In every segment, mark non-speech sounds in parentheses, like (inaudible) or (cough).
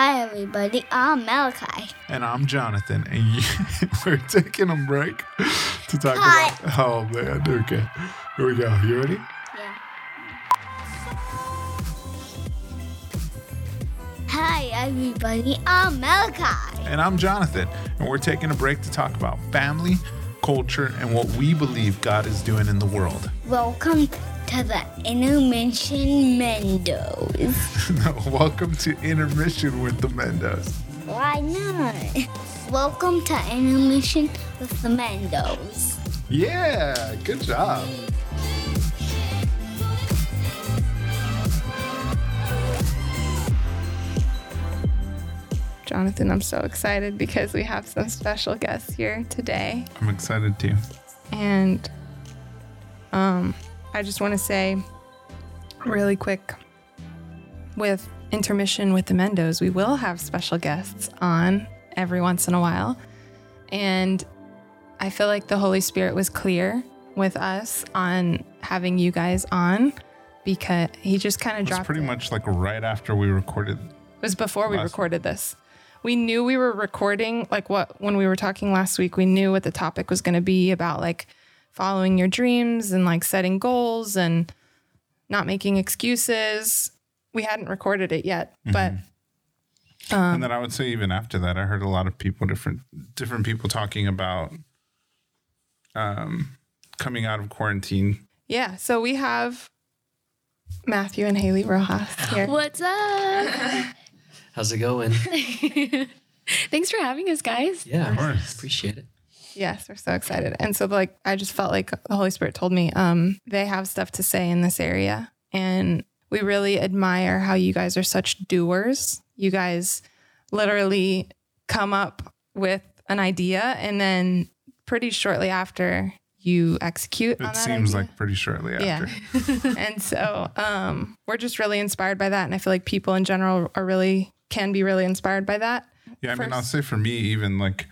Hi, everybody. I'm Malachi. And I'm Jonathan, and you, (laughs) we're taking a break to talk Cut. about. Oh man, okay. Here we go. You ready? Yeah. Hi, everybody. I'm Malachi. And I'm Jonathan, and we're taking a break to talk about family, culture, and what we believe God is doing in the world. Welcome to the Intermission Mendos. (laughs) Welcome to intermission with the Mendos. Why not? Welcome to Intermission with the Mendos. Yeah, good job. Jonathan, I'm so excited because we have some special guests here today. I'm excited too. And um, I just want to say really quick with intermission with the Mendos, we will have special guests on every once in a while. And I feel like the Holy Spirit was clear with us on having you guys on because he just kind of dropped pretty it. much like right after we recorded. It was before we recorded this. We knew we were recording, like what, when we were talking last week, we knew what the topic was going to be about, like following your dreams and like setting goals and not making excuses. We hadn't recorded it yet, but Um, and then I would say even after that, I heard a lot of people, different different people talking about um, coming out of quarantine. yeah. So we have Matthew and Haley Rojas (laughs) here. What's up? How's it going? (laughs) Thanks for having us, guys. Yeah, Of course. appreciate it. Yes, we're so excited. And so like I just felt like the Holy Spirit told me um they have stuff to say in this area and we really admire how you guys are such doers. You guys literally come up with an idea and then pretty shortly after you execute on It seems idea. like pretty shortly after Yeah. after. (laughs) (laughs) and so um, we're just really inspired by that and i feel like people in general are really can be really inspired by that Yeah, I mean, I'll say for me, even like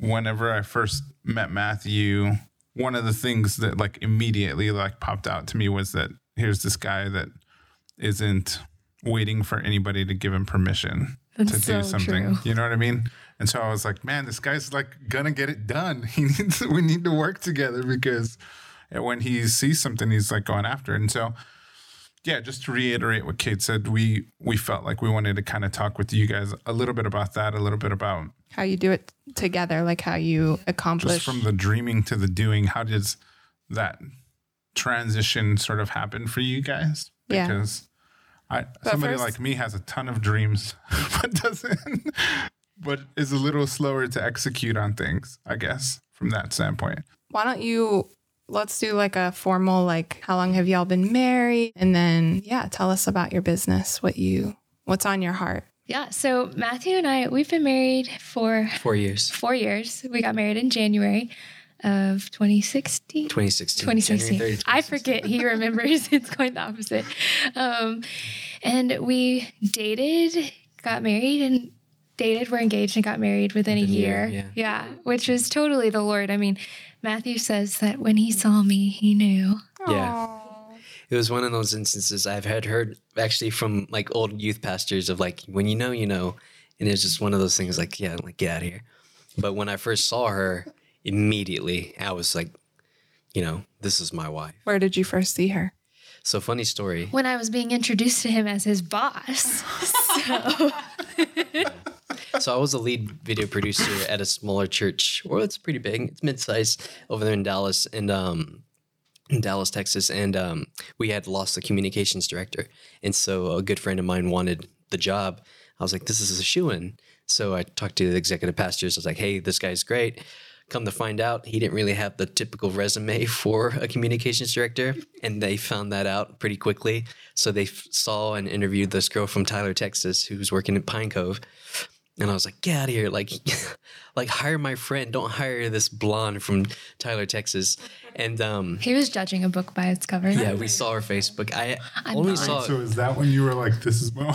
whenever I first met Matthew, one of the things that like immediately like popped out to me was that here's this guy that isn't waiting for anybody to give him permission to That's do something. true. You know what I mean? And so I was like, man, this guy's like gonna get it done. (laughs) He needs we need to work together because when he sees something, he's like going after it. And so yeah, just to reiterate what Kate said, we we felt like we wanted to kind of talk with you guys a little bit about that, a little bit about how you do it together like how you accomplish just from the dreaming to the doing. How does that transition sort of happen for you guys? Yeah. Because I somebody first- like me has a ton of dreams, (laughs) but doesn't, but is a little slower to execute on things. I guess from that standpoint. why don't you let's do like a formal like how long have y'all been married and then yeah tell us about your business what you what's on your heart Yeah. So Matthew and I, we've been married for Four years. four years. We got married in January of 2016. 2016. 2016. January 30th, I forget. He remembers. (laughs) it's quite the opposite. Um, and we dated, got married, and dated, were engaged, and got married within a Within a year. year, yeah. which was totally the Lord. I mean, Matthew says that when he saw me, he knew. Yeah. It was one of those instances I've had heard actually from like old youth pastors of like, when you know, you know. And it's just one of those things like, yeah, like, get out of here. But when I first saw her, immediately I was like, you know, this is my wife. where did you first see her So, funny story. When I was being introduced to him as his boss. (laughs) So, (laughs) So I was a lead video producer at a smaller church. Well, it's pretty big. It's mid-sized over there in Dallas and um in Dallas, Texas. And um we had lost the communications director. And so a good friend of mine wanted the job. I was like, this is a shoe-in. So I talked to the executive pastors. I was like, hey, this guy's great. Come to find out, he didn't really have the typical resume (laughs) for a communications director, and they found that out pretty quickly. So they f- saw and interviewed this girl from Tyler, Texas, who was working at Pine Cove, and I was like, "Get out of here! Like, (laughs) like hire my friend. Don't hire this blonde from Tyler, Texas." And um, he was judging a book by its cover. yeah, we saw her Facebook. I I'm only not. saw So is that when you were like, "This is (laughs) Mo"?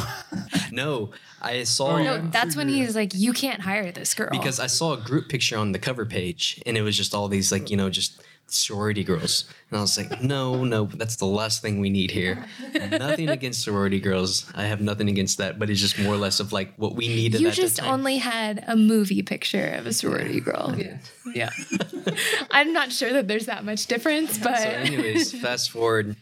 no. I saw yeah. No, that's when he's like, you can't hire this girl. because I saw a group picture on the cover page, and it was just all these like you know just sorority girls. And I was like, no, no, that's the last thing we need here. nothing against sorority girls. I have nothing against that, but it's just more or less of like what we need. You at the just time. only had a movie picture of a sorority girl. Yeah. Yeah. (laughs) I'm not sure that there's that much difference, but So, anyways, fast forward.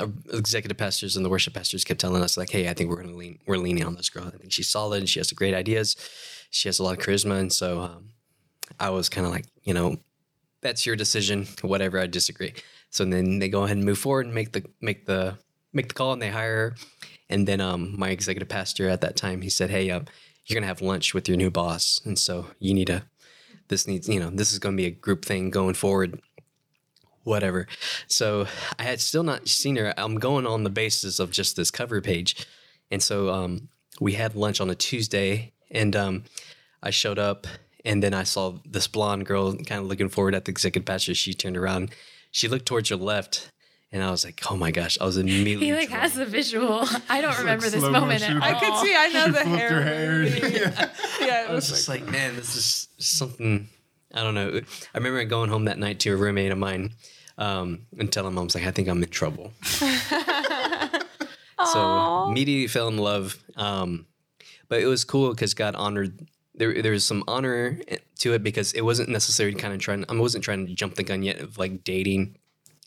Our executive pastors and the worship pastors kept telling us like, "Hey, I think we're gonna lean, we're leaning on this girl. I think she's solid. and She has great ideas. She has a lot of charisma." And so, um, I was kind of like, you know, that's your decision. Whatever, I disagree. So then they go ahead and move forward and make the make the make the call, and they hire her. And then um, my executive pastor at that time, he said, "Hey, um, you're gonna have lunch with your new boss, and so you need to. This needs, you know, this is gonna be a group thing going forward." whatever. So I had still not seen her. I'm going on the basis of just this cover page. And so um, we had lunch on a Tuesday and um, I showed up and then I saw this blonde girl kind of looking forward at the executive pastor. She turned around. She looked towards her left and I was like, oh my gosh. I was immediately he like drawn. has the visual. (laughs) I don't remember this moment motion. at I could see. I know She the hair. her hair. (laughs) Yeah. Yeah, it I was was just like, man, this is something. I don't know. I remember going home that night to a roommate of mine um, and telling him I was like, I think I'm in trouble. (laughs) so immediately fell in love. Um, but it was cool because God honored. There, there was some honor to it because it wasn't necessarily kind of trying. I wasn't trying to jump the gun yet of like dating,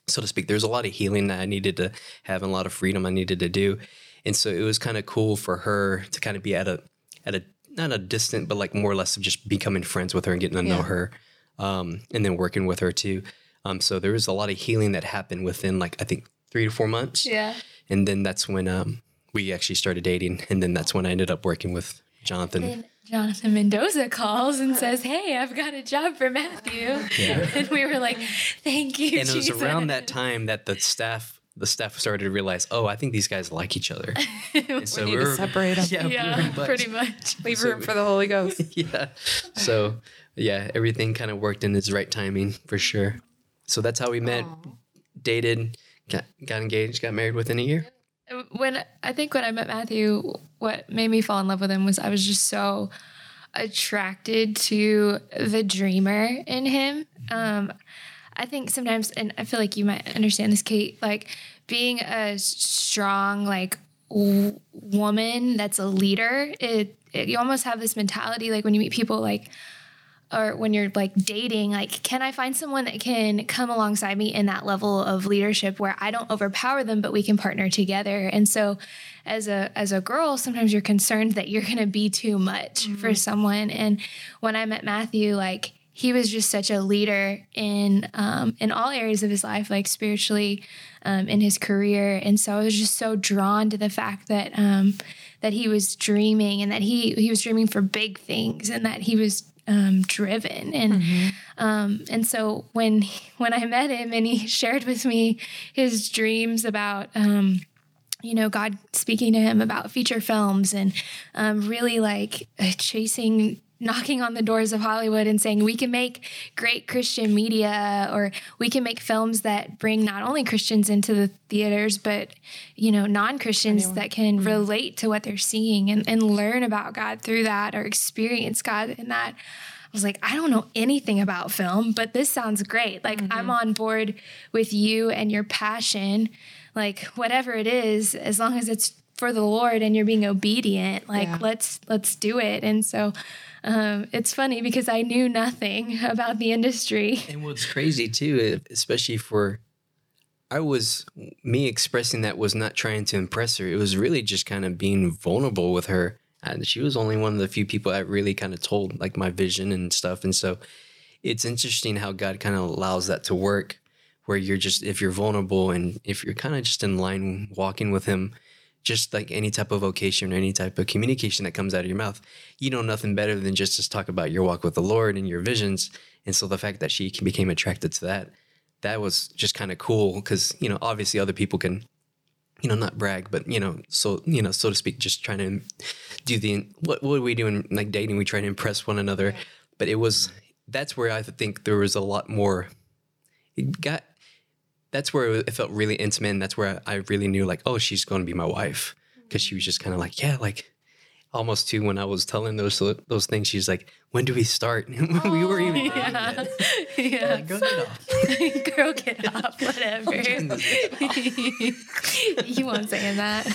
so to speak. There's a lot of healing that I needed to have and a lot of freedom I needed to do, and so it was kind of cool for her to kind of be at a at a not a distant, but like more or less of just becoming friends with her and getting to know Yeah. her, um, and then working with her too. Um, so there was a lot of healing that happened within like I think three to four months, Yeah. and then that's when um, we actually started dating, and then that's when I ended up working with Jonathan. Then Jonathan Mendoza calls and says, "Hey, I've got a job for Matthew," and we were like, "Thank you." and it was around that time that the staff the staff started to realize, oh, I think these guys like each other. (laughs) And so need to separate 'em. Yeah, Yeah, much. pretty much. leave room for the Holy Ghost. (laughs) yeah. So yeah, everything kind of worked in its right timing for sure. So that's how we met, dated, got, got engaged, got married within a year. When I think when I met Matthew, what made me fall in love with him was I was just so attracted to the dreamer in him. Um, I think sometimes, and I feel like you might understand this, Kate, like being a strong, like w- woman that's a leader, it, it you almost have this mentality like when you meet people like or when you're like dating, like, can I find someone that can come alongside me in that level of leadership where I don't overpower them, but we can partner together? And so, as a as a girl, sometimes you're concerned that you're going to be too much for someone. And when I met Matthew, like he was just such a leader in um, in all areas of his life, like spiritually, um, in his career. And so I was just so drawn to the fact that um, that he was dreaming and that he he was dreaming for big things and that he was um, driven. And um, and so when when I met him and he (laughs) shared with me his dreams about um, you know God speaking to him about feature films and um, really like uh, chasing knocking on the doors of Hollywood and saying we can make great Christian media or we can make films that bring not only Christians into the theaters but you know non-Christians that can mm-hmm. relate to what they're seeing and, and learn about God through that or experience God in that. I was like, I don't know anything about film, but this sounds great. Like I'm mm-hmm. on board with you and your passion, like whatever it is, as long as it's for the Lord and you're being obedient, like Yeah. let's let's do it. And so um, it's funny because I knew nothing (laughs) about the industry. And what's crazy too, especially for I was me expressing that was not trying to impress her. It was really just kind of being vulnerable with her. And she was only one of the few people that really kind of told like my vision and stuff. And so it's interesting how God kind of allows that to work where you're just if you're vulnerable and if you're kind of just in line walking with him just like any type of vocation or any type of communication that comes out of your mouth, you know nothing better than just to talk about your walk with the Lord and your visions. And so the fact that she became attracted to that, that was just kind of cool because you know obviously other people can, you know, not brag, but you know, so you know, so to speak, just trying to do the what what we doing like dating? We try to impress one another, but it was that's where I think there was a lot more. It got that's where it felt really intimate. And that's where I really knew, like, oh, she's going to be my wife. Because she was just kind of like, yeah, like, almost two when I was telling those those things. She's like, "When do we start?" (laughs) we were even Yeah. (laughs) yeah. like, "Go get off." Girl, get off, (laughs) whatever. you won't saying that.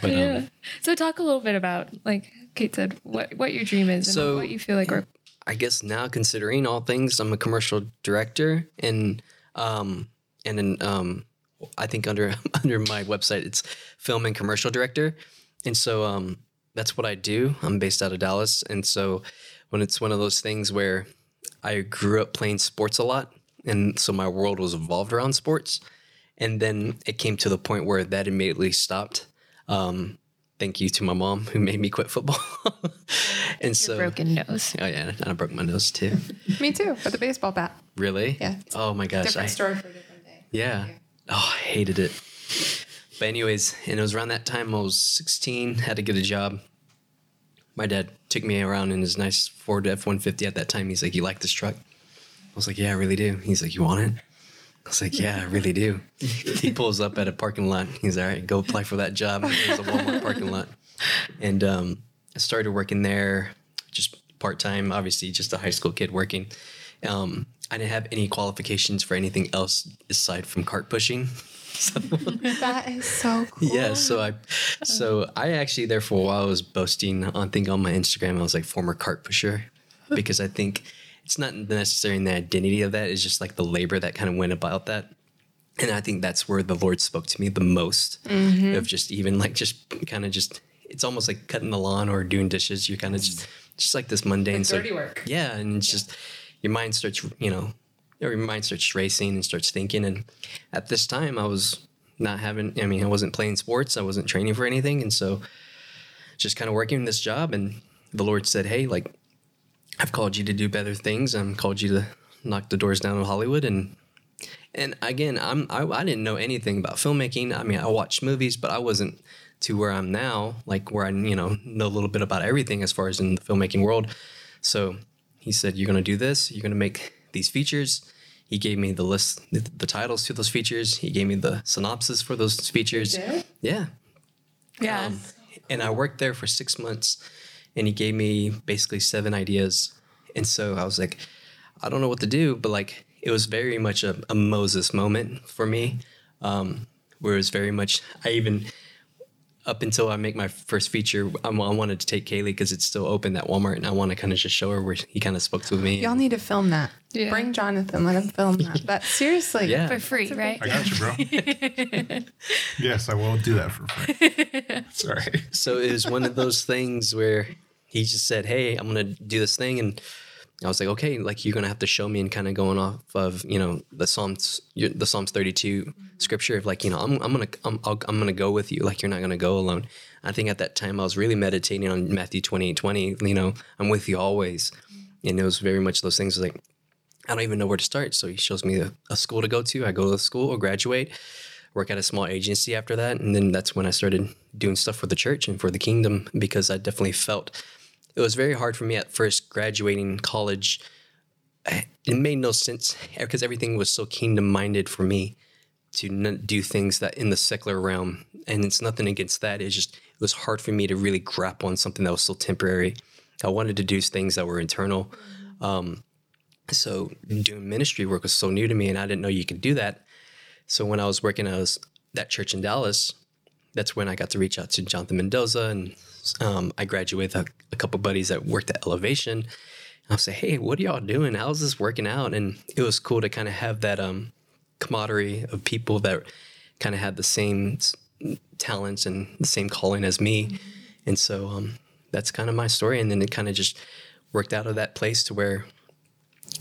But yeah. um, So talk a little bit about, like Kate said, what what your dream is and what you feel like or I guess now considering all things, I'm a commercial director and um and then um I think under (laughs) under my website it's film and commercial director. And so um that's what I do. I'm based out of Dallas. And so when it's one of those things where I grew up playing sports a lot and so my world was evolved around sports. And then it came to the point where that immediately stopped. Um thank you to my mom who made me quit football. (laughs) and so broken nose. Oh yeah, and I broke my nose too. (laughs) Me too, with a baseball bat. Really? Yeah. Oh my gosh. Different I, story for a different day. yeah. Oh, I hated it. But anyways, and it was around that time I was 16, had to get a job. My dad took me around in his nice Ford F-150 at that time. He's like, "You like this truck?" I was like, "Yeah, I really do." He's like, "You want it?" I was like, "Yeah, I really do." (laughs) he pulls up at a parking lot. He's all right. Go apply for that job. It was a Walmart parking lot, and um, I started working there, just part time. Obviously, just a high school kid working. Um, I didn't have any qualifications for anything else aside from cart pushing. (laughs) That is so cool. Yeah, so I, so I actually there for a while I was boasting on think on my Instagram I was like former cart pusher, because I think it's not necessarily in the identity of that. It's just like the labor that kind of went about that, and I think that's where the Lord spoke to me the most mm-hmm. of just even like just kind of just it's almost like cutting the lawn or doing dishes. You're kind of just just like this mundane so- dirty work. Yeah, and it's just your mind starts you know your mind starts racing and starts thinking. And at this time, I was not having. I mean, I wasn't playing sports. I wasn't training for anything, and so just kind of working this job. And the Lord said, "Hey, like I've called you to do better things. I'm called you to knock the doors down of Hollywood." And and again, I'm I, I didn't know anything about filmmaking. I mean, I watched movies, but I wasn't to where I'm now, like where I you know know a little bit about everything as far as in the filmmaking world. So he said, "You're going to do this. You're going to make these features." He gave me the list, the, the titles to those features. He gave me the synopsis for those features. Yeah, Yeah. um, and I worked there for six months, and he gave me basically seven ideas. And so I was like, I don't know what to do, but like it was very much a, a Moses moment for me, um, where it was very much. I even up until I make my first feature, I, I wanted to take Kaylee because it's still open at Walmart, and I want to kind of just show her where he kind of spoke to me. Y'all need to film that. Yeah. Bring Jonathan. Let him film that. But (laughs) seriously, yeah, For free, right? I got you, bro. (laughs) yes, I will do that for free. (laughs) Sorry. so it was one of those things where he just said, "Hey, I'm gonna do this thing," and I was like, "Okay, like you're gonna have to show me," and kind of going off of you know the Psalms, the Psalms 32 mm-hmm. scripture of like you know I'm I'm gonna I'm I'll, I'm gonna go with you, like you're not gonna go alone. I think at that time I was really meditating on Matthew 28 20. You know, I'm with you always, mm-hmm. and it was very much those things like. I don't even know where to start. So he shows me a, a school to go to. I go to the school, or graduate, work at a small agency after that. And then that's when I started doing stuff for the church and for the kingdom because I definitely felt it was very hard for me at first graduating college. It made no sense because everything was so kingdom minded for me to do things that in the secular realm. And it's nothing against that. It's just, it was hard for me to really grapple on something that was so temporary. I wanted to do things that were internal. Um, so doing ministry work was so new to me and I didn't know you could do that. So when I was working at that church in Dallas, that's when I got to reach out to Jonathan Mendoza and um, I graduated with a, a couple buddies that worked at Elevation. I'll say, hey, what are y'all doing? How's this working out? And it was cool to kind of have that um, camaraderie of people that kind of had the same talents and the same calling as me. And so um, that's kind of my story. And then it kind of just worked out of that place to where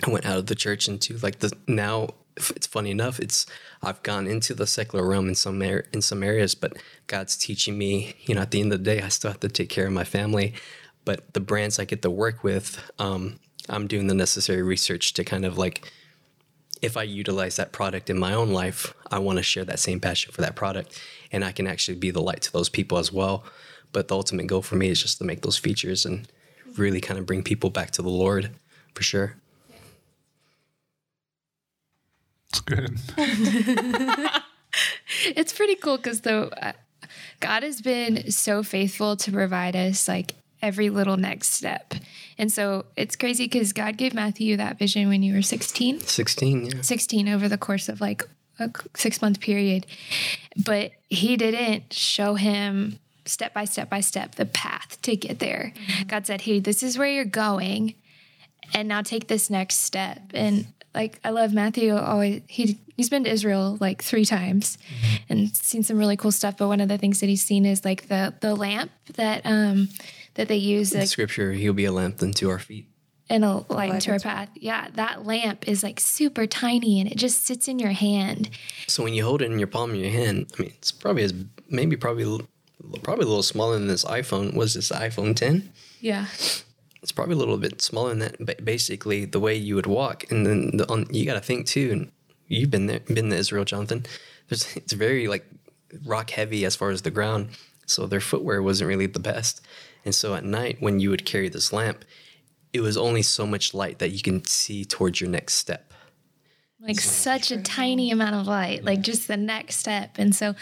I went out of the church into like the now. It's funny enough. It's I've gone into the secular realm in some in some areas, but God's teaching me. You know, at the end of the day, I still have to take care of my family. But the brands I get to work with, um, I'm doing the necessary research to kind of like, if I utilize that product in my own life, I want to share that same passion for that product, and I can actually be the light to those people as well. But the ultimate goal for me is just to make those features and really kind of bring people back to the Lord, for sure. It's good. (laughs) It's pretty cool because though, uh, God has been so faithful to provide us like every little next step. And so it's crazy because God gave Matthew that vision when you were 16. 16, yeah. 16 over the course of like a six month period. But he didn't show him step by step by step the path to get there. God said, Hey, this is where you're going. And now take this next step. And like I love Matthew always he he's been to Israel like three times and seen some really cool stuff. But one of the things that he's seen is like the the lamp that um that they use In like, scripture, he'll be a lamp unto our feet. and a light into our path. Yeah, that lamp is like super tiny and it just sits in your hand. So when you hold it in your palm of your hand, I mean, it's probably as maybe probably probably a little smaller than this iPhone. Was this iPhone 10? Yeah. It's probably a little bit smaller than that. But basically, the way you would walk, and then the, on, you got to think too. And you've been there, been to Israel, Jonathan. There's, (laughs) it's very like rock heavy as far as the ground, so their footwear wasn't really the best. And so at night, when you would carry this lamp, it was only so much light that you can see towards your next step. Like such a tiny amount of light, like just the next step. And so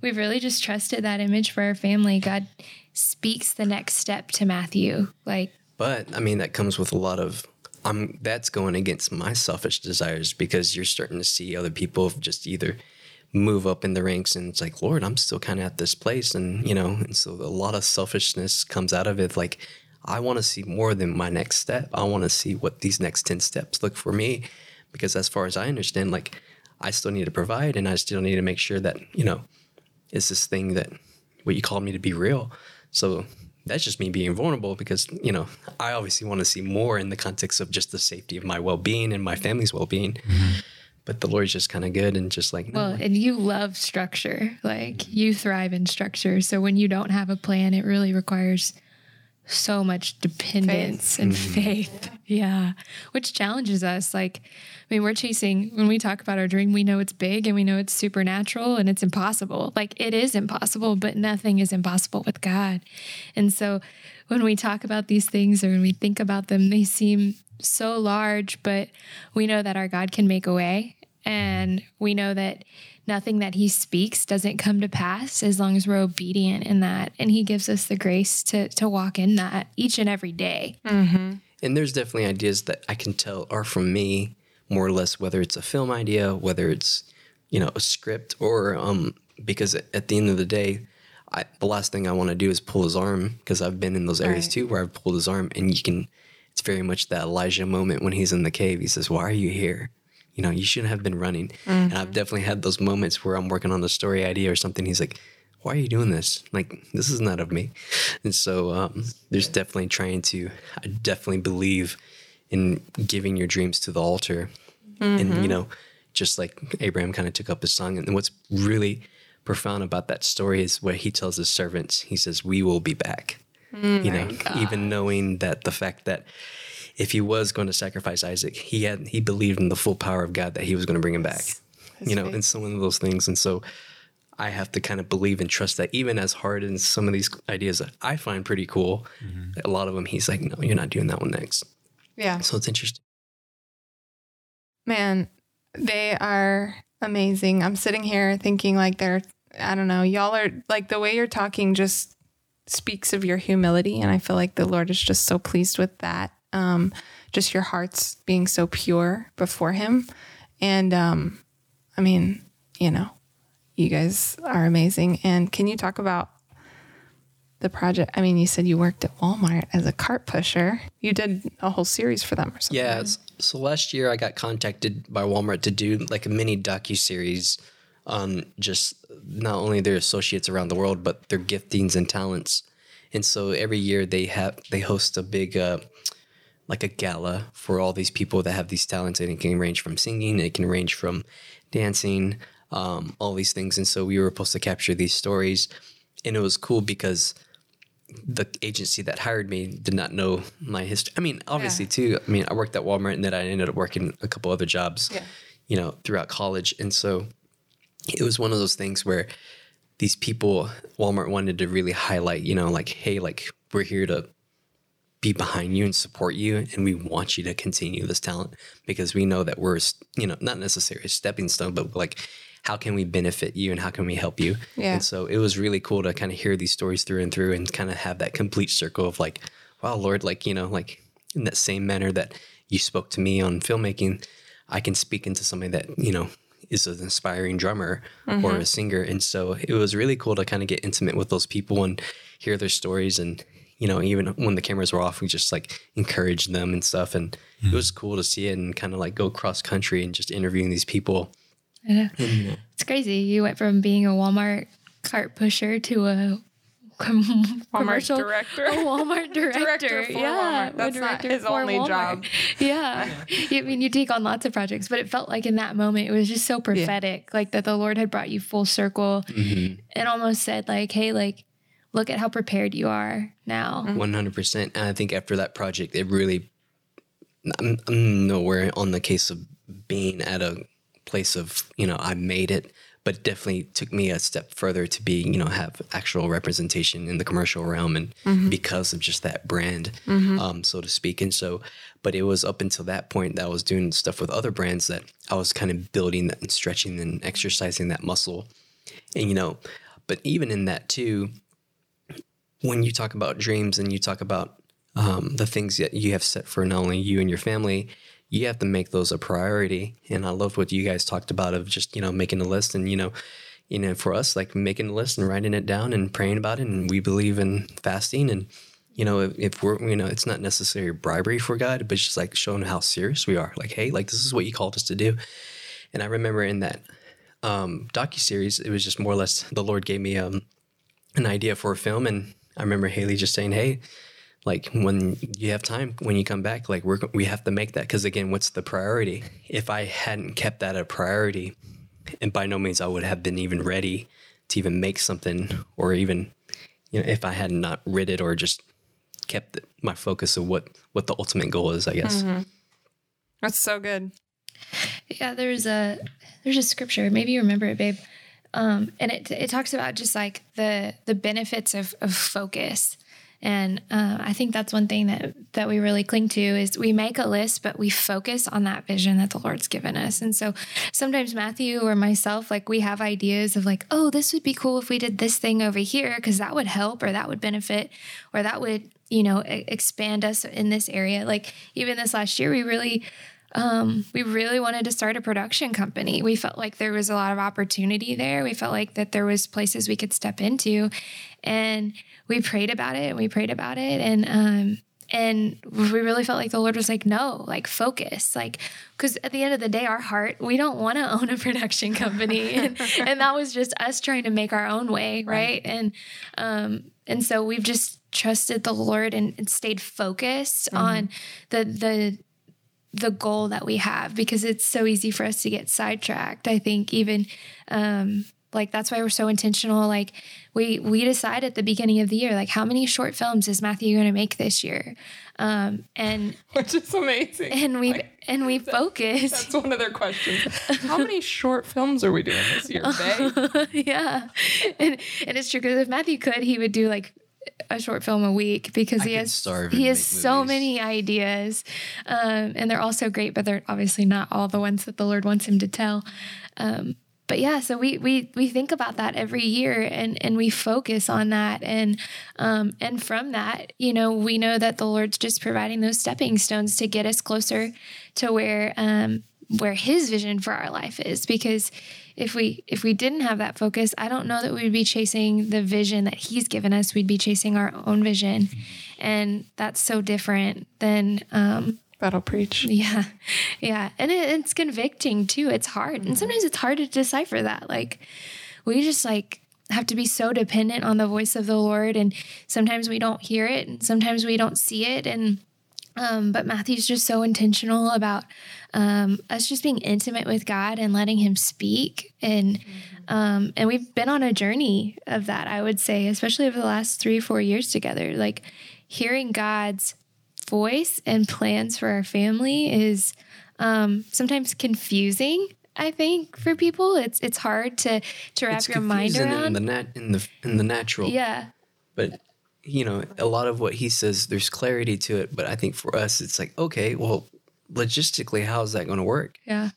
we've really just trusted that image for our family. God speaks the next step to Matthew. Like, But I mean, that comes with a lot of. I'm. That's going against my selfish desires because you're starting to see other people just either move up in the ranks, and it's like, Lord, I'm still kind of at this place, and you know, and so a lot of selfishness comes out of it. Like, I want to see more than my next step. I want to see what these next ten steps look for me, because as far as I understand, like, I still need to provide, and I still need to make sure that you know, it's this thing that what you called me to be real. So that's just me being vulnerable because you know I obviously want to see more in the context of just the safety of my well-being and my family's well-being. Mm-hmm. But the Lord's just kind of good and just like no, well, and you love structure. Like, you thrive in structure. So when you don't have a plan, it really requires so much dependence and mm-hmm. faith. Yeah. Which challenges us. Like, I mean, we're chasing, when we talk about our dream, we know it's big and we know it's supernatural and it's impossible. Like, it is impossible, but nothing is impossible with God. And so when we talk about these things or when we think about them, they seem so large, but we know that our God can make a way. And we know that nothing that he speaks doesn't come to pass as long as we're obedient in that. And he gives us the grace to, to walk in that each and every day. and there's definitely ideas that I can tell are from me more or less whether it's a film idea, whether it's you know a script or um because at the end of the day I, the last thing I want to do is pull his arm because I've been in those areas Right. too where I've pulled his arm and you can it's very much that Elijah moment when he's in the cave he says why are you here you know you shouldn't have been running. And I've definitely had those moments where I'm working on a story idea or something. He's like why are you doing this? Like this is not of me. And so um, there's definitely trying to I definitely believe in giving your dreams to the altar. And you know just like abraham kind of took up his song. And what's really profound about that story is what he tells his servants. He says we will be back. You know even knowing that the fact that if he was going to sacrifice isaac he had he believed in the full power of god that he was going to bring him back you know and so one of those things and so i have to kind of believe and trust that even as hard as some of these ideas that i find pretty cool mm-hmm. a lot of them he's like no you're not doing that one next Yeah. so it's interesting Man, they are amazing. I'm sitting here thinking like they're I don't know, y'all are like the way you're talking just speaks of your humility and I feel like the Lord is just so pleased with that. Um just your hearts being so pure before him. And um I mean, you know, you guys are amazing. And can you talk about the project? I mean, you said you worked at Walmart as a cart pusher. You did a whole series for them or something. Yeah. So last year I got contacted by Walmart to do like a mini docu series on just not only their associates around the world but their giftings and talents. And so every year they have they host a big uh, like a gala for all these people that have these talents, and it can range from singing, it can range from dancing, um, all these things. And so we were supposed to capture these stories, and it was cool because the agency that hired me did not know my history. I mean, obviously too. I mean, I worked at Walmart, and then I ended up working a couple other jobs, Yeah. you know, throughout college, and so it was one of those things where these people Walmart wanted to really highlight, you know, like, hey, like we're here to be behind you and support you, and we want you to continue this talent because we know that we're, you know, not necessarily a stepping stone, but like how can we benefit you and how can we help you? Yeah. And so it was really cool to kind of hear these stories through and through and kind of have that complete circle of like, wow, Lord, like, you know, like in that same manner that you spoke to me on filmmaking, I can speak into somebody that, you know, is an inspiring drummer or mm-hmm. a singer. And so it was really cool to kind of get intimate with those people and hear their stories. And, you know, even when the cameras were off, we just like encouraged them and stuff. And it was hmm. cool to see it and kind of like go cross country and just interviewing these people. It's crazy. You went from being a Walmart cart pusher to a (laughs) com- commercial director. a Walmart (laughs) director. Director for yeah, Walmart. That's a not his only Walmart. job. (laughs) Yeah, I mean, you take on lots of projects, but it felt like in that moment it was just so prophetic, like that the Lord had brought you full circle mm-hmm. and almost said, like, "Hey, like, look at how prepared you are now." Mm-hmm. One hundred percent. And I think after that project, it really, I'm, I'm nowhere on the case of being at a place of you know I made it, but definitely took me a step further to be you know have actual representation in the commercial realm, and mm-hmm. because of just that brand, mm-hmm. um, so to speak. And so, but it was up until that point that I was doing stuff with other brands that I was kind of building that and stretching and exercising that muscle, and you know, but even in that too when you talk about dreams and you talk about um, the things that you have set for not only you and your family, you have to make those a priority. And I love what you guys talked about of just you know making a list and you know, you know for us like making a list and writing it down and praying about it. And we believe in fasting and you know if, if we're you know it's not necessarily bribery for God, but it's just like showing how serious we are. Like hey, like this is what you called us to do. And I remember in that um, docu series, it was just more or less the Lord gave me um, an idea for a film, and I remember Haley just saying, "Hey, like when you have time, when you come back, like we're we have to make that because again, what's the priority? If I hadn't kept that a priority, and by no means I would have been even ready to even make something, or even you know, if I had not read it or just kept my focus of what what the ultimate goal is, I guess. Mm-hmm. That's so good. Yeah, there's a there's a scripture. Maybe you remember it, babe. Um, and it it talks about just like the the benefits of of focus. And uh, I think that's one thing that that we really cling to is we make a list, but we focus on that vision that the Lord's given us. And so sometimes Matthew or myself, like we have ideas of like, oh, this would be cool if we did this thing over here because that would help or that would benefit or that would you know expand us in this area. Like even this last year, we really um, we really wanted to start a production company. We felt like there was a lot of opportunity there. We felt like that there was places we could step into, and we prayed about it. And we prayed about it, and um, and we really felt like the Lord was like, no, like focus, like because at the end of the day, our heart, we don't want to (laughs) own a production company, and, (laughs) and that was just us trying to make our own way, right? And um, and so we've just trusted the Lord and, and stayed focused on the the the goal that we have because it's so easy for us to get sidetracked. I think even um like that's why we're so intentional like we we decide at the beginning of the year like how many short films is Matthew going to make this year. Um and (laughs) Which is amazing. and we Like, and we (laughs) focus That's one of their questions. How many short films are we doing this year, babe? (laughs) yeah. And and it's true because if Matthew could, he would do like a short film a week because I he has he has so movies. many ideas, um, and they're all so great, but they're obviously not all the ones that the Lord wants him to tell. Um, but yeah, so we we we think about that every year, and and we focus on that, and um, and from that, you know, we know that the Lord's just providing those stepping stones to get us closer to where um, where His vision for our life is, because if we if we didn't have that focus, I don't know that we'd be chasing the vision that he's given us. We'd be chasing our own vision. And that's so different than um That'll preach. yeah. Yeah. And it, it's convicting too. It's hard. And sometimes it's hard to decipher that. Like we just like have to be so dependent on the voice of the Lord and sometimes we don't hear it and sometimes we don't see it and um, but Matthew's just so intentional about um, us just being intimate with God and letting Him speak, and um, and we've been on a journey of that. I would say, especially over the last three four years together, like hearing God's voice and plans for our family is um, sometimes confusing. I think for people, it's it's hard to to wrap It's your mind confusing in the nat in the in the natural. yeah, but you know a lot of what he says there's clarity to it but i think for us it's like okay well logistically how is that going to work yeah,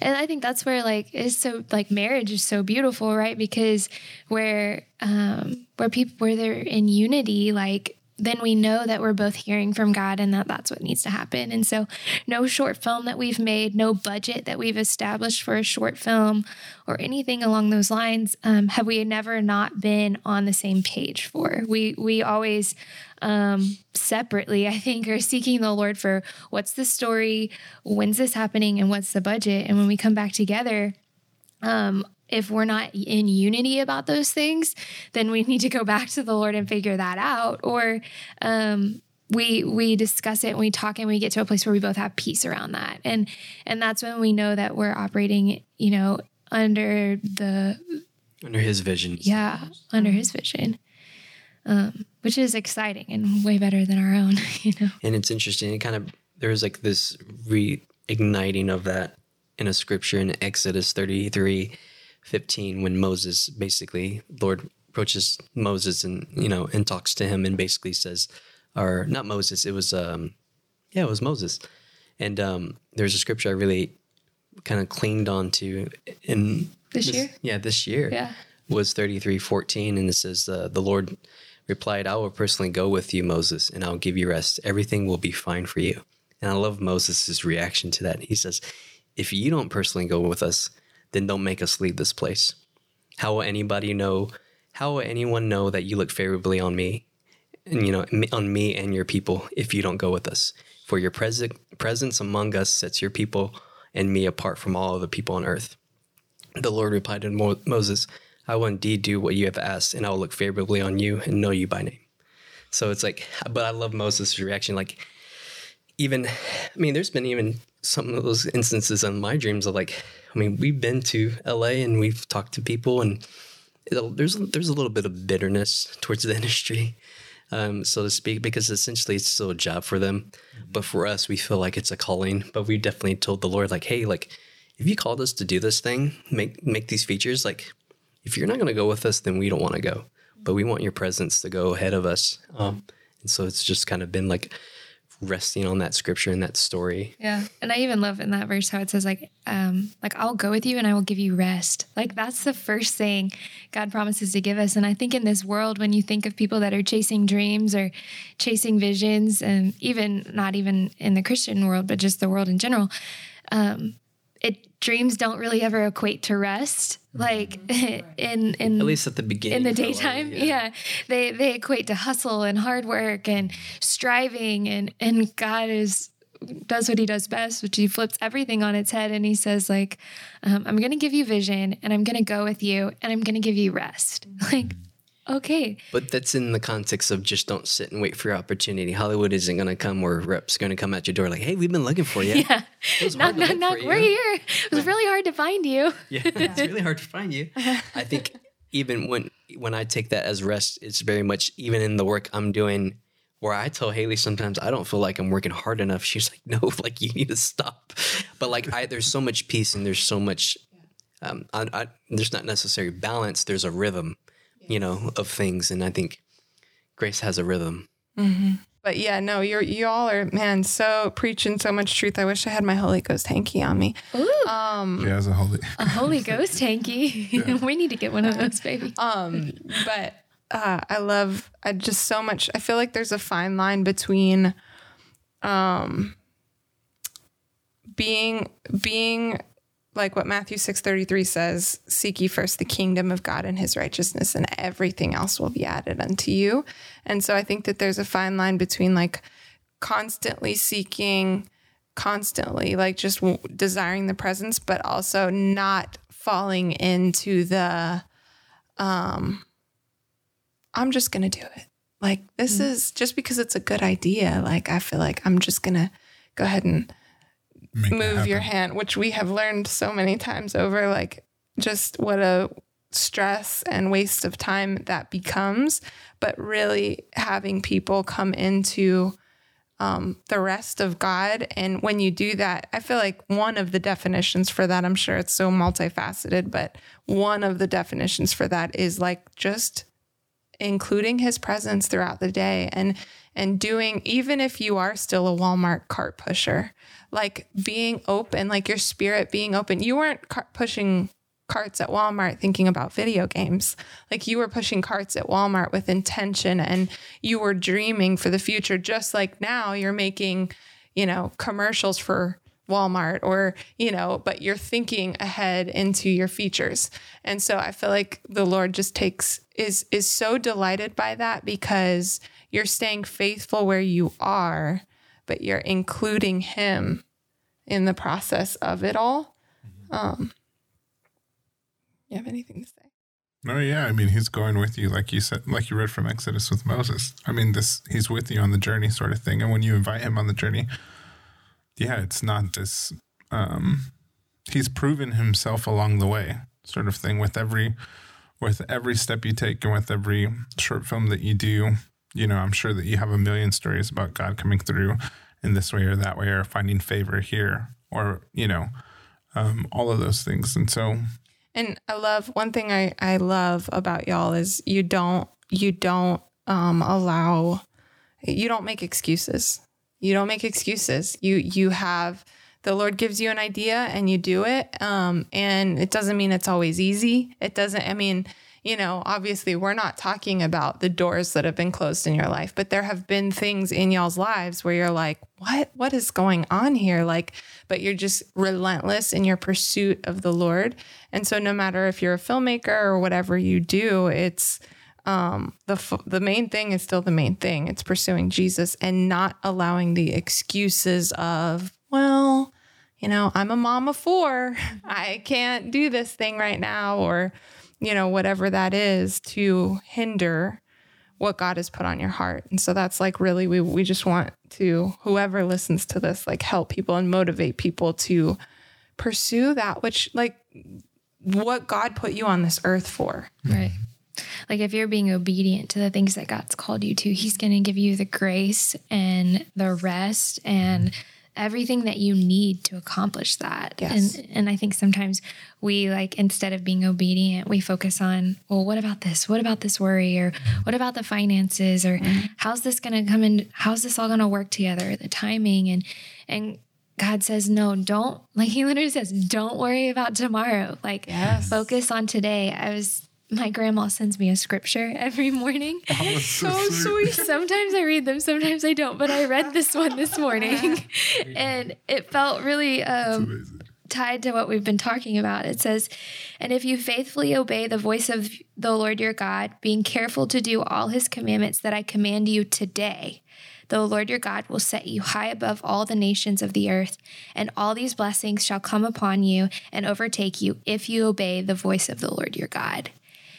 and I think that's where like it's so like marriage is so beautiful, right? Because where um where people where they're in unity, like then we know that we're both hearing from God and that that's what needs to happen. And so, no short film that we've made, no budget that we've established for a short film or anything along those lines, um, have we never not been on the same page for. We we always um, separately, I think, are seeking the Lord for what's the story, when's this happening, and what's the budget. And when we come back together, um, if we're not in unity about those things, then we need to go back to the Lord and figure that out. Or um, we we discuss it and we talk and we get to a place where we both have peace around that. And and that's when we know that we're operating, you know, under the under His vision. Yeah, under His vision. Um, which is exciting and way better than our own, (laughs) you know. And it's interesting. It kind of there's like this reigniting of that in a scripture in Exodus 33 15 when Moses basically Lord approaches Moses and you know and talks to him and basically says or not Moses it was um yeah it was Moses. And um there's a scripture I really kind of clinged on to in this, year? Yeah this year yeah. was 33 14 and it says uh, the Lord replied I will personally go with you Moses and I'll give you rest. Everything will be fine for you and I love Moses' reaction to that. He says if you don't personally go with us then don't make us leave this place. How will anybody know? How will anyone know that you look favorably on me, and you know on me and your people if you don't go with us? For your pres- presence among us sets your people and me apart from all other people on earth. The Lord replied to Mo- Moses, "I will indeed do what you have asked, and I will look favorably on you and know you by name." So it's like, but I love Moses' reaction. Like, even, I mean, there's been even some of those instances in my dreams of like, I mean, we've been to LA and we've talked to people, and there's there's a little bit of bitterness towards the (laughs) industry, um, so to speak, because essentially it's still a job for them, but for us, we feel like it's a calling. But we definitely told the Lord, like, hey, like, if you called us to do this thing, make make these features, like, if you're not going to go with us, then we don't want to go, but we want your presence to go ahead of us. Um, and so it's just kind of been like resting on that scripture and that story. Yeah. And I even love in that verse how it says like um like I'll go with you and I will give you rest. Like that's the first thing God promises to give us and I think in this world when you think of people that are chasing dreams or chasing visions and even not even in the Christian world but just the world in general um it dreams don't really ever equate to rest like (laughs) in in at least at the beginning in the daytime yeah. yeah. they they equate to hustle and hard work and striving and and god is does what he does best which he flips everything on its head and he says like um, i'm gonna give you vision and i'm gonna go with you and i'm gonna give you rest (laughs) like okay. But that's in the context of just don't sit and wait for your opportunity. Hollywood isn't going to come or reps going to come at your door like, hey, we've been looking for you. (laughs) Yeah. Knock, knock, knock. We're here. It was really hard to find you. (laughs) Yeah, (laughs) it's really hard to find you. I think even when when I take that as rest, it's very much even in the work I'm doing where I tell Haley sometimes I don't feel like I'm working hard enough. She's like, no, like you need to stop. But like I, there's so much peace and there's so much, um, I, I, there's not necessary balance. There's a rhythm you know, of things. And I think Grace has a rhythm. Mm-hmm. But yeah, no, you're you all are man so preaching so much truth. I wish I had my Holy Ghost hanky on me. Ooh, um, she has a Holy a Holy Ghost hanky. (laughs) Yeah. we need to get one of those, baby. Um, but uh, I love I just so much. I feel like there's a fine line between, um, being being like what Matthew 6:33 says, seek ye first the kingdom of God and his righteousness and everything else will be added unto you. And so I think that there's a fine line between like constantly seeking constantly like just w- desiring the presence but also not falling into the um I'm just going to do it. Like this mm-hmm. is just because it's a good idea like I feel like I'm just going to go ahead and move your hand, which we have learned so many times over, like just what a stress and waste of time that becomes. But really having people come into um, the rest of God. And when you do that, I feel like one of the definitions for that, I'm sure it's so multifaceted, but one of the definitions for that is like just including his presence throughout the day and and doing even if you are still a Walmart cart pusher like being open, like your spirit being open. You weren't car- pushing carts at Walmart thinking about video games. Like you were pushing carts at Walmart with intention and you were dreaming for the future, just like now you're making, you know, commercials for Walmart or, you know, but you're thinking ahead into your features. And so I feel like the Lord just takes is is so delighted by that because you're staying faithful where you are, but you're including him in the process of it all. Um you have anything to say? No, yeah. I mean, he's going with you, like you said, like you read from Exodus with Moses. I mean, this he's with you on the journey, sort of thing. And when you invite him on the journey, yeah, it's not this. Um, he's proven himself along the way, sort of thing. With every, with every step you take, and with every short film that you do, you know, I'm sure that you have a million stories about God coming through in this way or that way, or finding favor here, or you know, um, all of those things. And so, And I love one thing I, I love about y'all is you don't you don't um allow you don't make excuses. You don't make excuses. You you have the Lord gives you an idea and you do it. Um and it doesn't mean it's always easy. It doesn't I mean, you know, obviously we're not talking about the doors that have been closed in your life, but there have been things in y'all's lives where you're like, what what is going on here? Like, but you're just relentless in your pursuit of the Lord. And so no matter if you're a filmmaker or whatever you do, it's um the the main thing is still the main thing. It's pursuing Jesus and not allowing the excuses of, well, you know, I'm a mom of 4. (laughs) I can't do this thing right now or you know, whatever that is to hinder what God has put on your heart. And so that's like really we we just want to whoever listens to this like help people and motivate people to pursue that which like what God put you on this earth for. Right. Like if you're being obedient to the things that God's called you to, He's going to give you the grace and the rest and everything that you need to accomplish that. Yes. And and I think sometimes we like instead of being obedient, we focus on, well, what about this? What about this worry or what about the finances or mm-hmm. how's this going to come in how's this all going to work together? The timing and and God says, no, don't, like (laughs) he literally says, don't worry about tomorrow. Like, Yes. focus on today. I was, my grandma sends me a scripture every morning. (laughs) so sweet. sometimes I read them, sometimes I don't, but I read this one this (laughs) morning and it felt really um, tied to what we've been talking about. It says, And if you faithfully obey the voice of the Lord your God, being careful to do all his commandments that I command you today, the Lord your God will set you high above all the nations of the earth, and all these blessings shall come upon you and overtake you if you obey the voice of the Lord your God.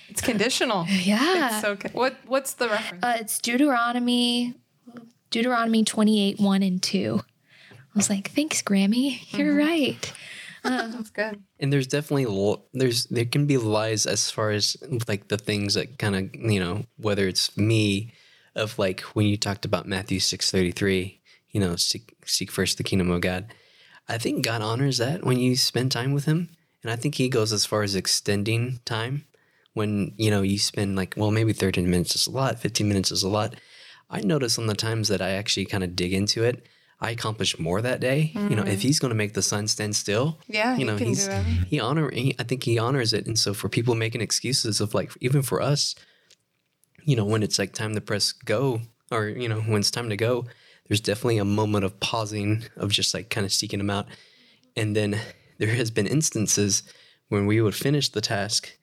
It's conditional. (laughs) Yeah. It's so con- what what's the reference? Uh, it's Deuteronomy, Deuteronomy 28, 1 and 2. I was like, thanks, Grammy. You're right. (laughs) That's good. And there's definitely there's there can be lies as far as like the things that kind of you know whether it's me of like when you talked about Matthew six thirty three you know seek seek first the kingdom of God. I think God honors that when you spend time with Him, and I think He goes as far as extending time when you know you spend like well maybe thirteen minutes is a lot, fifteen minutes is a lot. I notice on the times that I actually kind of dig into it. I accomplish more that day. You know, if he's going to make the sun stand still, Yeah, you know, he's he honor. He, I think he honors it, and so for people making excuses of like, even for us, you know, when it's like time to press go, or you know, when it's time to go, there's definitely a moment of pausing, of just like kind of seeking him out, and then there has been instances when we would finish the task,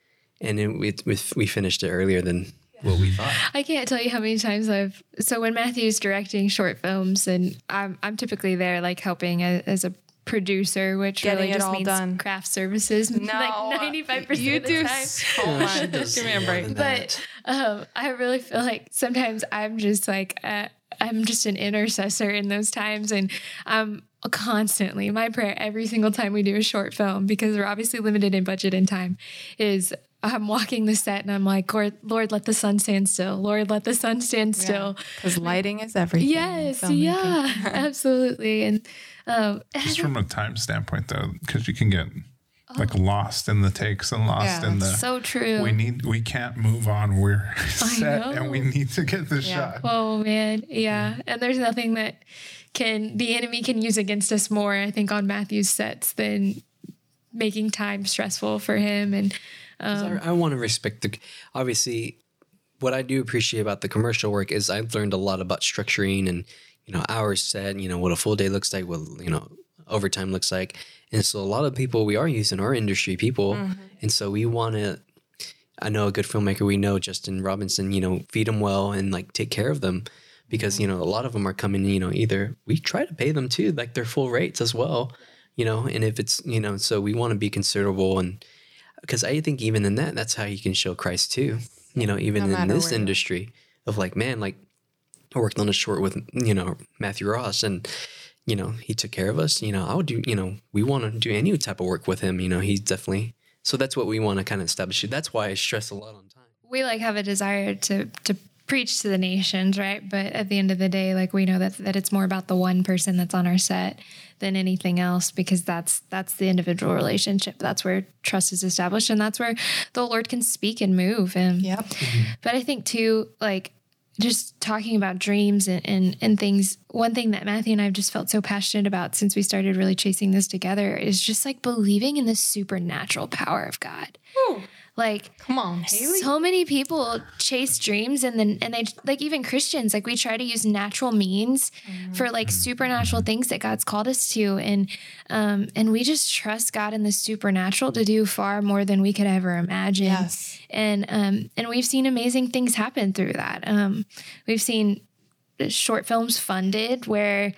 and it, we we we finished it earlier than what we thought. I can't tell you how many times I've. So when Matthew's directing short films, and I'm I'm typically there like helping a, as a producer, which Getting really it just all means done. craft services. (laughs) No, like ninety five percent you of the do time. so (laughs) much. does Give me a more break. but um, I really feel like sometimes I'm just like uh, I'm just an intercessor in those times, and I'm constantly my prayer every single time we do a short film because we're obviously limited in budget and time is. I'm walking the set and I'm like, Lord, Lord, let the sun stand still. Lord, let the sun stand still. Because lighting is everything. Yes, yeah, (laughs) absolutely. And um, Just from a time standpoint, though, because you can get like lost in the takes and lost Yeah, in the. so true. we need. We can't move on. We're (laughs) set, and we need to get the Yeah. shot. Oh man, yeah. And there's nothing that can the enemy can use against us more, I think, on Matthew's sets than making time stressful for him. And um, I, I want to respect the. Obviously, what I do appreciate about the commercial work is I've learned a lot about structuring and you know hours set. You know what a full day looks like. What you know overtime looks like. And so a lot of people we are using our industry people, mm-hmm. and so we want to. I know a good filmmaker. We know Justin Robinson. You know, feed them well and like take care of them because you know a lot of them are coming you know either we try to pay them too like their full rates as well you know and if it's you know so we want to be considerable and because i think even in that that's how you can show christ too you know even no in this industry of like man like i worked on a short with you know matthew rojas and you know he took care of us you know i would do you know we want to do any type of work with him you know he's definitely so that's what we want to kind of establish. That's why i stress a lot on time. We like have a desire to to preach to the nations, right? But at the end of the day, like we know that that it's more about the one person that's on our set than anything else because that's that's the individual relationship. That's where trust is established and that's where the Lord can speak and move. And yep. Mm-hmm. But I think too, like just talking about dreams and, and and things one thing that matthew and i've just felt so passionate about since we started really chasing this together is just like believing in the supernatural power of god Ooh. Like, come on, Haley. So many people chase dreams, and then and they like even Christians. Like, we try to use natural means mm. for like supernatural things that God's called us to, and um, and we just trust God in the supernatural to do far more than we could ever imagine. Yes, and um, and we've seen amazing things happen through that. Um, we've seen short films funded where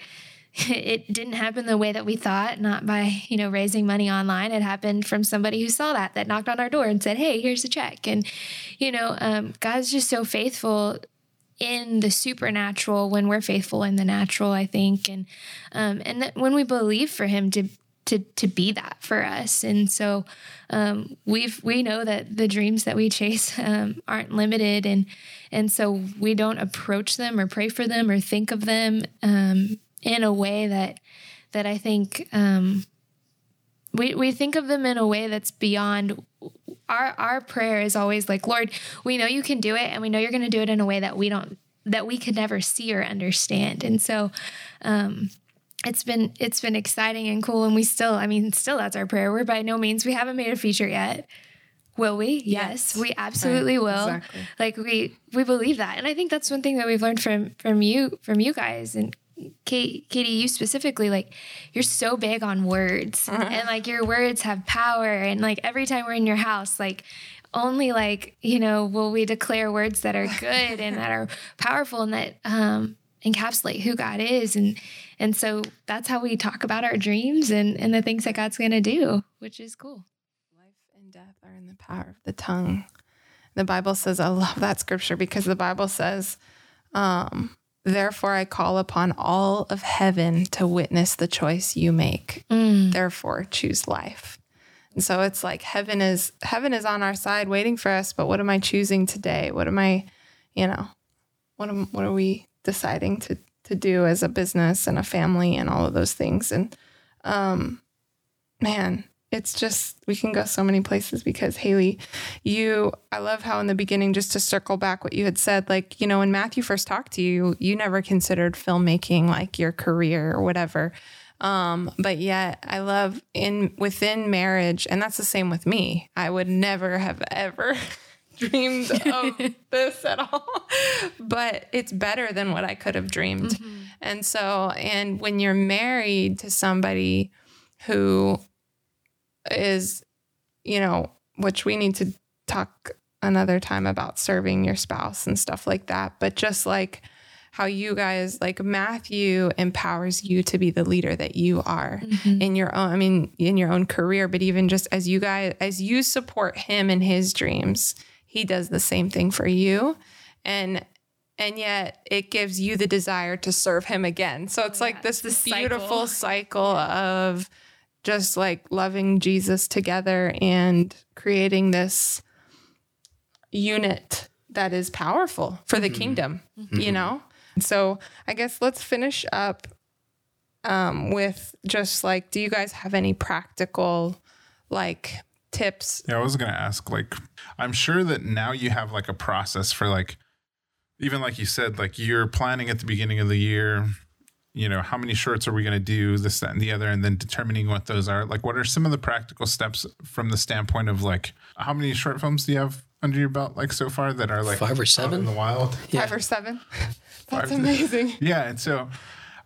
it didn't happen the way that we thought, not by, you know, raising money online. It happened from somebody who saw that, that knocked on our door and said, Hey, here's a check. And, you know, um, God's just so faithful in the supernatural when we're faithful in the natural, I think. And, um, and that when we believe for him to, to, to be that for us. And so, um, we've, we know that the dreams that we chase, um, aren't limited. And, and so we don't approach them or pray for them or think of them, um, in a way that that I think um, we we think of them in a way that's beyond our our prayer is always like Lord, we know you can do it, and we know you're going to do it in a way that we don't that we could never see or understand, and so. Um, it's been it's been exciting and cool and we still i mean still that's our prayer. We're by no means we haven't made a feature yet. Will we? Yes, yes. We absolutely right. will. Exactly. like we we believe that. And i think that's one thing that we've learned from from you from you guys and Kate, Katie, you specifically, like you're so big on words, uh-huh. and like your words have power. And like every time we're in your house, like only like you know will we declare words that are good and that are powerful and that um, encapsulate who God is. And and so that's how we talk about our dreams and and the things that God's going to do, which is cool. Life and death are in the power of the tongue. The Bible says, I love that scripture because the Bible says. Um, Therefore, I call upon all of heaven to witness the choice you make. Mm. Therefore, choose life. And so it's like heaven is heaven is on our side waiting for us, but what am I choosing today? What am I, you know, what am what are we deciding to to do as a business and a family and all of those things? And um man, it's just we can go so many places because Haley, you I love how in the beginning just to circle back what you had said like you know when Matthew first talked to you you never considered filmmaking like your career or whatever. Um but yet I love in within marriage and that's the same with me. I would never have ever (laughs) dreamed of (laughs) this at all. But it's better than what I could have dreamed. Mm-hmm. and so and when you're married to somebody who is, you know, which we need to talk another time about serving your spouse and stuff like that. But just like how you guys, like Matthew empowers you to be the leader that you are mm-hmm. in your own, I mean, in your own career, but even just as you guys, as you support him in his dreams, he does the same thing for you. And and yet it gives you the desire to serve him again. So it's oh, like this, this beautiful cycle, cycle of just like loving Jesus together and creating this unit that is powerful for the mm-hmm. kingdom, mm-hmm. you know? So I guess let's finish up um, with just like, do you guys have any practical like tips? Yeah, I was going to ask, like, I'm sure that now you have like a process for like, even like you said, like you're planning at the beginning of the year you know, how many shorts are we going to do, this, that, and the other, and then determining what those are. Like, what are some of the practical steps from the standpoint of like, how many short films do you have under your belt, like so far, that are like Five or seven? in the wild? Five or seven. (laughs) That's Five. amazing. (laughs) Yeah, and so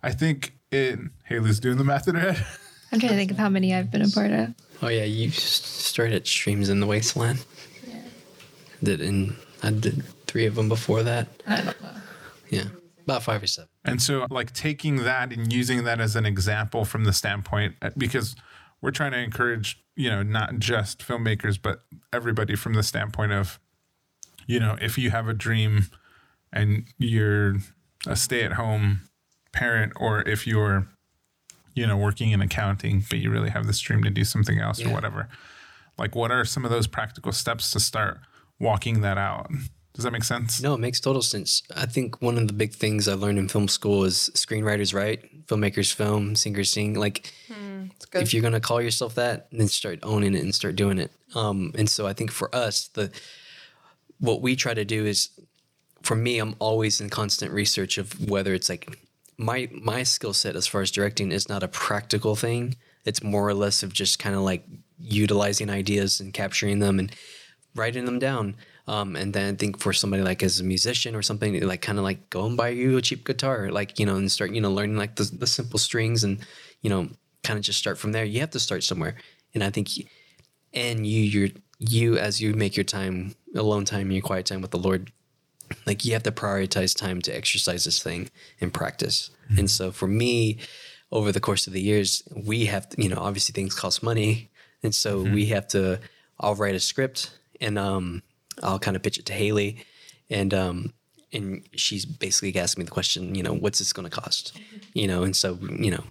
I think it. Haley's doing the math in her head. I'm trying to think of how many I've been a part of. Oh yeah, you started at Streams in the Wasteland. Yeah. Did and I did three of them before that. I don't know. Yeah, about five or seven. And so, like, taking that and using that as an example from the standpoint, uh, because we're trying to encourage, you know, not just filmmakers, but everybody from the standpoint of, you know, if you have a dream and you're a stay at home parent, or if you're, you know, working in accounting, but you really have this dream to do something else or whatever, like, what are some of those practical steps to start walking that out? Does that make sense? No, it makes total sense. I think one of the big things I learned in film school is screenwriters write, filmmakers film, singers sing. Like, It's good. if you're gonna call yourself that, then start owning it and start doing it. Um, and so I think for us, the what we try to do is, for me, I'm always in constant research of whether it's like my my skill set as far as directing is not a practical thing. It's more or less of just kind of like utilizing ideas and capturing them and writing them down. Um, and then I think for somebody like as a musician or something, like kind of like go and buy you a cheap guitar, like you know, and start you know learning like the the simple strings and you know kind of just start from there. You have to start somewhere, and I think, and you you're you as you make your time alone time, your quiet time with the Lord, like you have to prioritize time to exercise this thing and practice. And so for me, over the course of the years, we have to, you know obviously things cost money, and so we have to. I'll write a script and um I'll kind of pitch it to Haley, and um and she's basically asking me the question, you know, what's this going to cost, you know, and so you know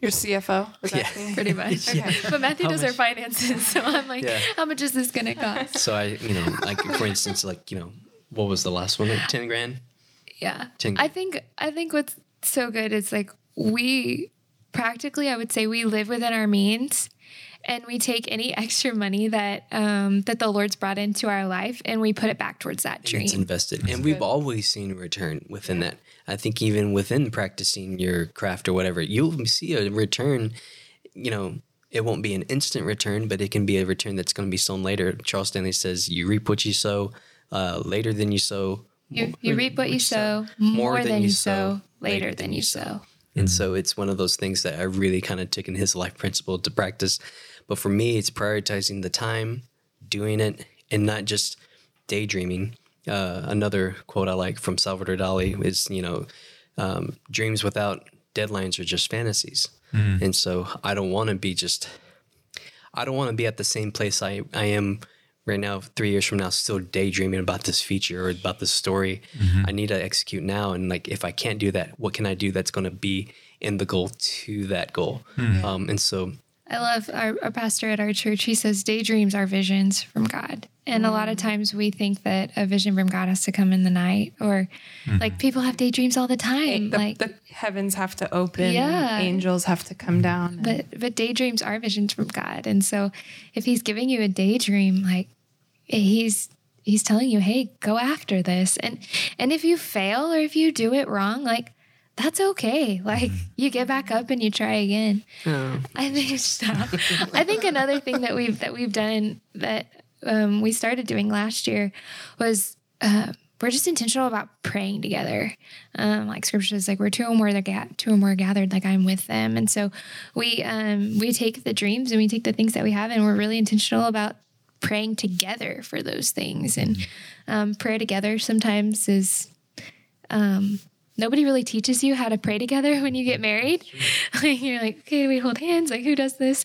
Your CFO was Yeah. asking. Pretty much. (laughs) Okay. But Matthew How does our finances, (laughs) so I'm like, Yeah. how much is this gonna cost? So I, you know, like for instance, like you know, what was the last one? Like ten grand. Yeah. Ting- I think I think what's so good is like we practically I would say we live within our means and we take any (laughs) extra money that um that the Lord's brought into our life and we put it back towards that dream. It's invested, and we've always seen a return within that. I think even within practicing your craft or whatever, you'll see a return. You know, it won't be an instant return, but it can be a return that's going to be sown later. Charles Stanley says, "You reap what you sow, uh, later than you sow." You, you reap what you sow, more, than, you sow, later than you sow. And so it's one of those things that I really kind of took in his life principle to practice. But for me, it's prioritizing the time, doing it, and not just daydreaming. Uh, another quote I like from Salvador Dali is, you know, um, dreams without deadlines are just fantasies. And so I don't want to be just, I don't want to be at the same place I, I am right now, three years from now, still daydreaming about this feature or about this story. I need to execute now. And like, if I can't do that, what can I do that's going to be in the goal to that goal? Um, and so, I love our, our pastor at our church. He says daydreams are visions from God. And a lot of mm. times we think that a vision from God has to come in the night or mm-hmm. like people have daydreams all the time. The, like the heavens have to open. Yeah. Angels have to come down. and- but but daydreams are visions from God. And so if he's giving you a daydream, like he's he's telling you, hey, go after this. And and if you fail or if you do it wrong, like that's okay. Like you get back up and you try again. (laughs) I think stop. I think another thing that we've that we've done that um, we started doing last year was uh, we're just intentional about praying together. Um, like scripture says, like we're two or more that ga- two or more gathered, like I'm with them. And so we um, we take the dreams and we take the things that we have, and we're really intentional about praying together for those things. And um, prayer together sometimes is um, nobody really teaches you how to pray together (laughs) when you get married. (laughs) Like, You're like, okay, we hold hands. Like, who does this?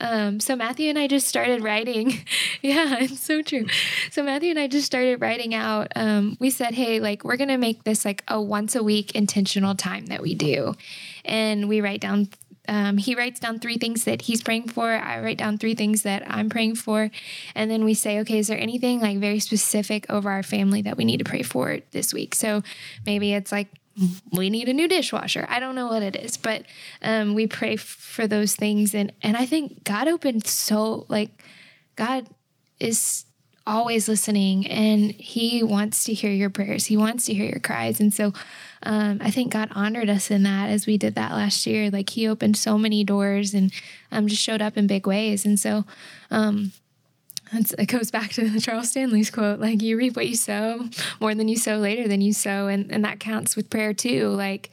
Um, so Matthew and I just started writing. (laughs) yeah, it's so true. So Matthew and I just started writing out. Um, we said, hey, like, we're gonna make this like a once a week intentional time that we do, and we write down. Um, he writes down three things that he's praying for. I write down three things that I'm praying for. And then we say, okay, is there anything like very specific over our family that we need to pray for this week? So maybe it's like, we need a new dishwasher. I don't know what it is, but um, we pray f- for those things. And, and I think God opened so, like, God is always listening and he wants to hear your prayers. He wants to hear your cries. And so um, I think God honored us in that as we did that last year. Like he opened so many doors and um, just showed up in big ways. And so um, it goes back to Charles Stanley's quote, like you reap what you sow more than you sow later than you sow. And, and that counts with prayer too. Like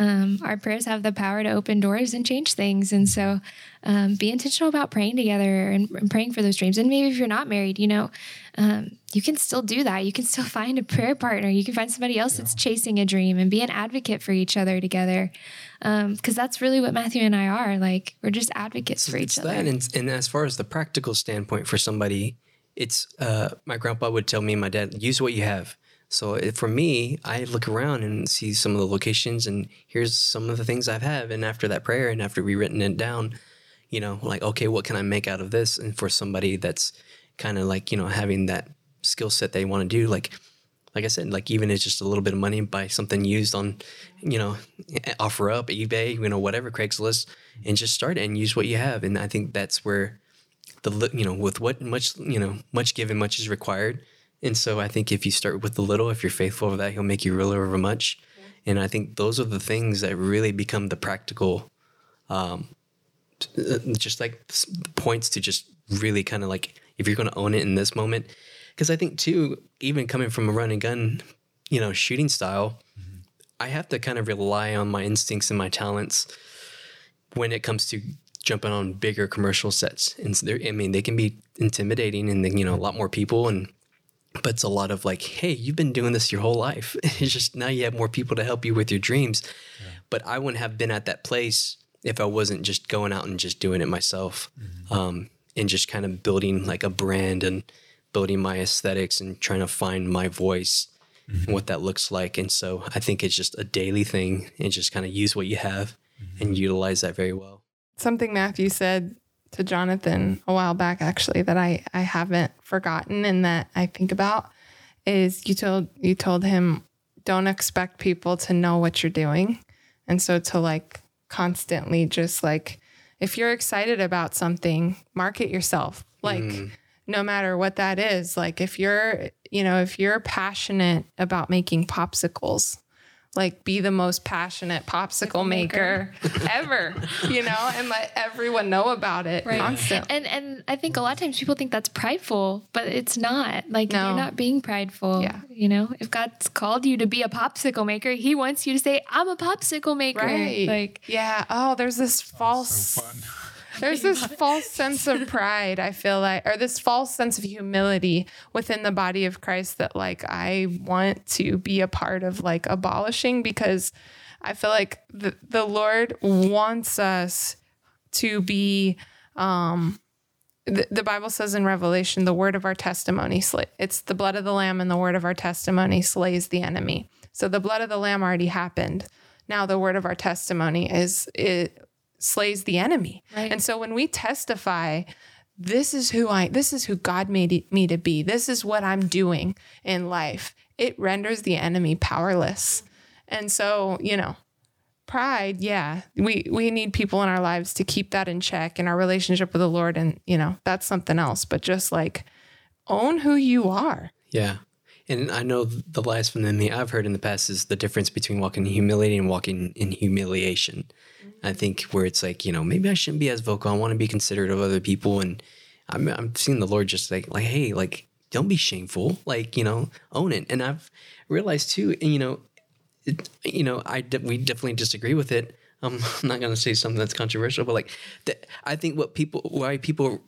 um, our prayers have the power to open doors and change things. And so um, be intentional about praying together and, and, praying for those dreams. And maybe if you're not married, you know, um, you can still do that. You can still (laughs) find a prayer partner. You can find somebody else that's chasing a dream and be an advocate for each other together. Because um, that's really what Matthew and I are. Like, we're just advocates for each other. That and, and as far as the practical standpoint for somebody, it's uh, my grandpa would tell me, my dad, use what you have. So eh, for me, I look around and see some of the locations, and here's some of the things I've had. And after that prayer, and after we written it down, you know, like okay, what can I make out of this? And for somebody that's kind of like you know having that skill set they want to do, like like I said, like even it's just a little bit of money, buy something used on, you know, eh, offer up eBay, you know, whatever, Craigslist, and just start it and use what you have. And I think that's where the you know with what much you know much given much is required and so I think if you start with the little, if you're faithful over that, he'll make you ruler over much. And I think those are the things that really become the practical, um, uh, just like points to just really kind of like if you're going to own it in this moment. Because I think too, even coming from a run and gun, you know, shooting style, mm-hmm. I have to kind of rely on my instincts and my talents when it comes to jumping on bigger commercial sets. And so I mean, they can be intimidating and then, you know a lot more people and but it's a lot of like, hey, you've been doing this your whole life. (laughs) it's just now you have more people to help you with your dreams. Yeah. But I wouldn't have been at that place if I wasn't just going out and just doing it myself mm-hmm. um, and just kind of building like a brand and building my aesthetics and trying to find my voice mm-hmm. and what that looks like. And so I think it's just a daily thing and just kind of use what you have mm-hmm. and utilize that very well. Something Matthew said to Jonathan a while back actually that I I haven't forgotten and that I think about is you told you told him don't expect people to know what you're doing. And so to like constantly just like if you're excited about something, market yourself. Like mm. no matter what that is, like if you're, you know, if you're passionate about making popsicles, like be the most passionate popsicle maker, (laughs) ever, you know, and let everyone know about it right. constantly. And and I think a lot of times people think that's prideful, but it's not. Like no. you're not being prideful. Yeah. You know, if God's called you to be a popsicle maker, he wants you to say, I'm a popsicle maker. Right. Like Yeah. Oh, there's this false so there's this false sense of pride, I feel like, or this false sense of humility within the body of Christ that, like, I want to be a part of, like, abolishing because I feel like the, the Lord wants us to be, um, the, the Bible says in Revelation, the word of our testimony, it's the blood of the Lamb and the word of our testimony slays the enemy. So the blood of the Lamb already happened. Now the word of our testimony is it slays the enemy. Right. And so when we testify, this is who I this is who God made me to be. This is what I'm doing in life. It renders the enemy powerless. And so, you know, pride, yeah. We we need people in our lives to keep that in check in our relationship with the Lord and, you know, that's something else, but just like own who you are. Yeah. And I know the last one that me I've heard in the past is the difference between walking in humility and walking in humiliation. I think where it's like, you know, maybe I shouldn't be as vocal. I want to be considerate of other people. And I'm, I'm seeing the Lord just like, like, hey, like, don't be shameful. Like, you know, own it. And I've realized too, and, you know, it, you know, I de- we definitely disagree with it. Um, (laughs) I'm not going to say something that's controversial, but like, the, I think what people, why people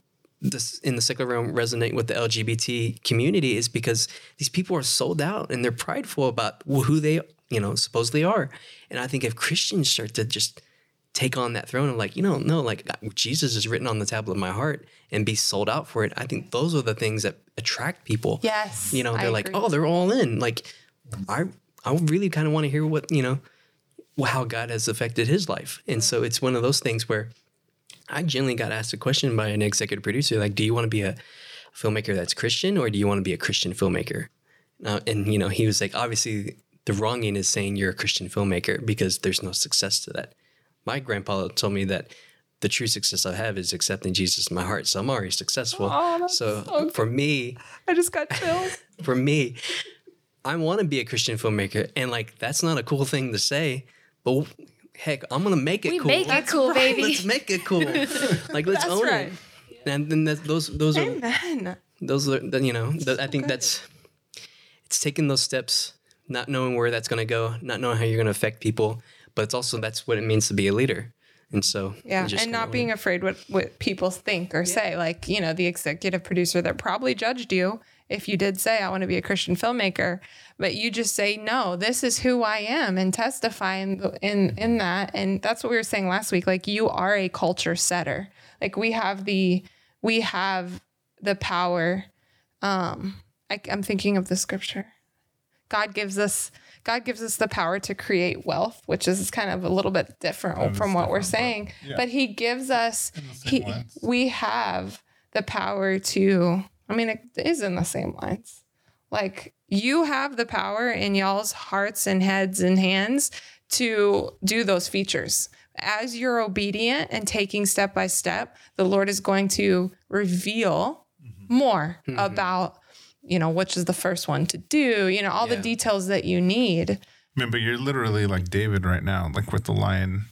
this in the secular realm resonate with the LGBT community is because these people are sold out and they're prideful about who they, you know, supposedly are. And I think if Christians start to just take on that throne of like, you know, no, like uh, Jesus is written on the tablet of my heart and be sold out for it. I think those are the things that attract people. Yes. You know, they're I like, agree. oh, they're all in. Like, I, I really kind of want to hear what, you know, how God has affected his life. And so it's one of those things where I generally got asked a question by an executive producer, like, do you want to be a filmmaker that's Christian or do you want to be a Christian filmmaker? Uh, and, you know, he was like, obviously the wronging is saying you're a Christian filmmaker because there's no success to that my grandpa told me that the true success I have is accepting Jesus in my heart. So I'm already successful. Oh, so so for me, I just got chills. (laughs) for me, I want to be a Christian filmmaker, and like that's not a cool thing to say, but heck, I'm gonna make it We cool. make it cool, baby. Let's make it cool. (laughs) like let's That's own right. it. And then that, those those are Amen. those are you know the, I think that's it's taking those steps, not knowing where that's gonna go, not knowing how you're gonna affect people, but it's also that's what it means to be a leader. And so Yeah, and not being afraid what what people think or say. Like you know, the executive producer that probably judged you if you did say I want to be a Christian filmmaker, but you just say no, this is who I am, and testify in in in that. And that's what we were saying last week. Like you are a culture setter. Like we have the we have the power. Um, I, I'm thinking of the scripture. God gives us God gives us the power to create wealth, which is kind of a little bit different from what we're different, but saying. yeah. But He gives us he, we have the power to. I mean, it is in the same lines. Like you have the power in y'all's hearts and heads and hands to do those features. As you're obedient and taking step by step, the Lord is going to reveal Mm-hmm. more about, you know, which is the first one to do, you know, all the details that you need. I mean, but you're literally like David right now, like with the lion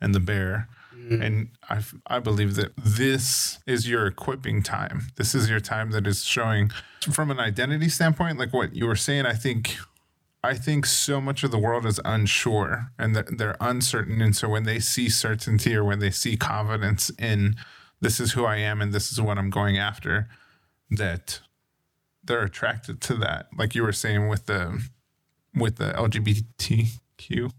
and the bear. Mm. And I, I believe that this is your equipping time. This is your time that is showing from an identity standpoint, like what you were saying. I think, I think so much of the world is unsure and they're, they're uncertain. And so when they see certainty or when they see confidence in this is who I am and this is what I'm going after, that they're attracted to that. Like you were saying with the with the LGBTQ.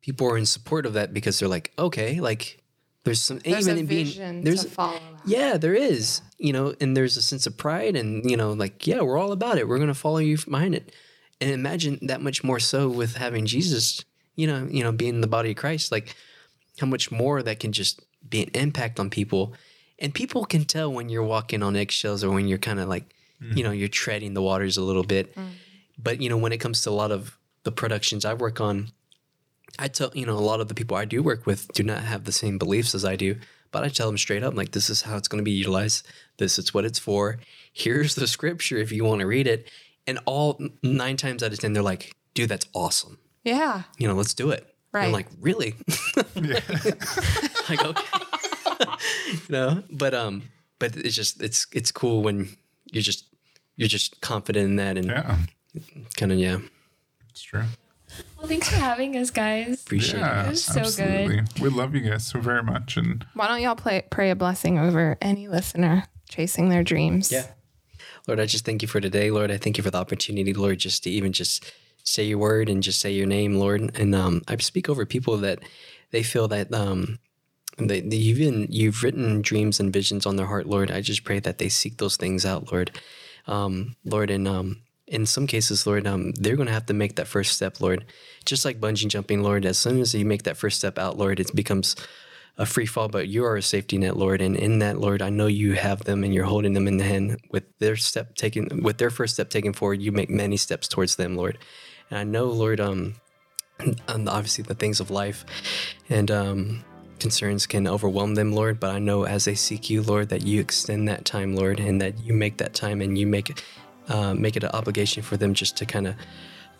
people are in support of that because they're like, okay, like there's some There's even a it being- vision there's to follow. yeah, there is, you know, and there's a sense of pride and you know, like yeah, we're all about it. We're gonna follow you behind it, and imagine that much more so with having Jesus, you know, you know, being the body of Christ, like how much more that can just be an impact on people, and people can tell when you're walking on eggshells or when you're kind of like, mm. you know, you're treading the waters a little bit. Mm. But you know, when it comes to a lot of the productions I work on, I tell you know a lot of the people I do work with do not have the same beliefs as I do, but I tell them straight up like this is how it's going to be utilized. This is what it's for. Here's the scripture if you want to read it. And all nine times out of ten, they're like, "Dude, that's awesome. Yeah. You know, let's do it." And I'm Right. like, "Really?" (laughs) like, okay. (laughs) you know, but um, but it's just it's it's cool when you're just you're just confident in that and Yeah, kind of yeah it's true. Well, thanks for having us, guys. appreciate Yeah, it. was so good. absolutely. We love you guys so very much, and Why don't y'all play, pray a blessing over any listener chasing their dreams? Yeah. Lord, I just thank you for today, Lord. I thank you for the opportunity, Lord, just to even just say your word and just say your name, Lord. And um, I speak over people that they feel that um, they, they, you've been, you've written dreams and visions on their heart, Lord. I just pray that they seek those things out, Lord. Um, Lord, and um, in some cases, Lord, um, they're going to have to make that first step, Lord. Just like bungee jumping, Lord. As soon as you make that first step out, Lord, it becomes a free fall, but you are a safety net, Lord. And in that, Lord, I know you have them and you're holding them in the hand with their step taken, with their first step taken forward. You make many steps towards them, Lord. And I know, Lord, um, and obviously the things of life and um, concerns can overwhelm them, Lord. But I know as they seek you, Lord, that you extend that time, Lord, and that you make that time and you make uh, make it an obligation for them just to kind of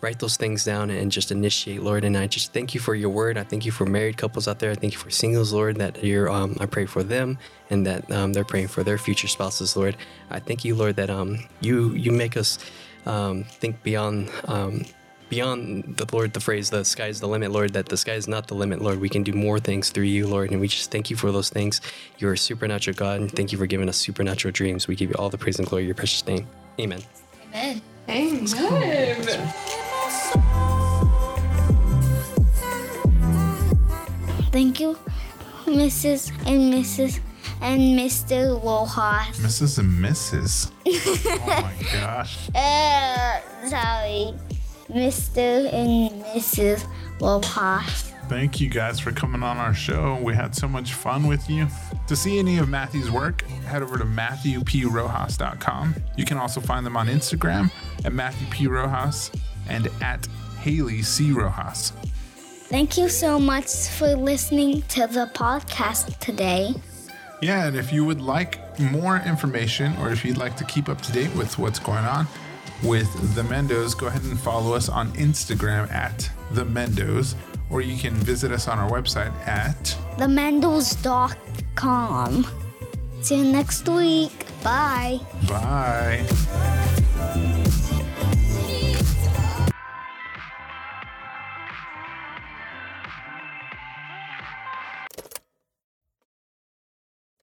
write those things down and just initiate, Lord. And I just thank you for your word. I thank you for married couples out there. I thank you for singles, Lord, that you're, um, I pray for them and that um, they're praying for their future spouses, Lord. I thank you, Lord, that um, you you make us um, think beyond. Um, Beyond the Lord, the phrase, the sky's the limit, Lord, that the sky is not the limit, Lord. We can do more things through you, Lord. And we just thank you for those things. You're a supernatural God, and thank you for giving us supernatural dreams. We give you all the praise and glory your precious name. Amen. Amen. Amen. Thank you, Mrs. and Mrs. and Mr. Rojas. Mrs. and Mrs. (laughs) oh my gosh. Uh, sorry, Mr. and Mrs. Rojas thank you guys for coming on our show. We had so much fun with you. To see any of Matthew's work, head over to MatthewPRojas.com. You can also find them on Instagram at MatthewPRojas and at Haley C. Rojas. Thank you so much for listening to the podcast today. Yeah, and if you would like more information or if you'd like to keep up to date with what's going on with the Mendos, go ahead and follow us on Instagram at the Mendos or you can visit us on our website at themendels.com. See you next week. Bye. Bye.